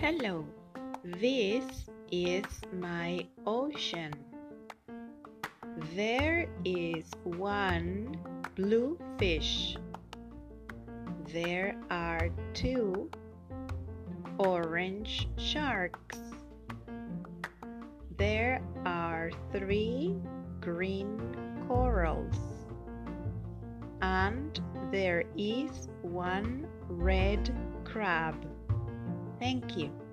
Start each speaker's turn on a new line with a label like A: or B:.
A: Hello, this is my ocean. There is one blue fish. There are two orange sharks. There are three green corals. And there is one red crab. Thank you.